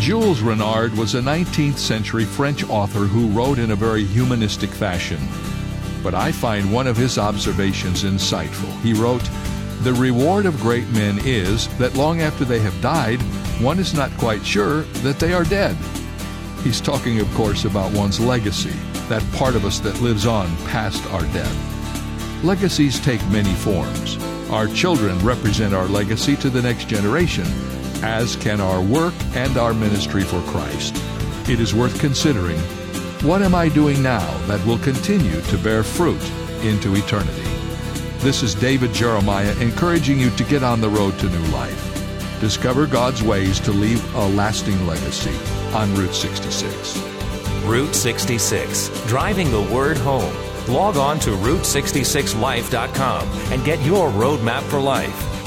Jules Renard was a 19th century French author who wrote in a very humanistic fashion. But I find one of his observations insightful. He wrote, The reward of great men is that long after they have died, one is not quite sure that they are dead. He's talking, of course, about one's legacy, that part of us that lives on past our death. Legacies take many forms. Our children represent our legacy to the next generation, as can our work and our ministry for Christ. It is worth considering what am I doing now that will continue to bear fruit into eternity? This is David Jeremiah encouraging you to get on the road to new life. Discover God's ways to leave a lasting legacy on Route 66. Route 66, driving the word home. Log on to Route66Life.com and get your roadmap for life.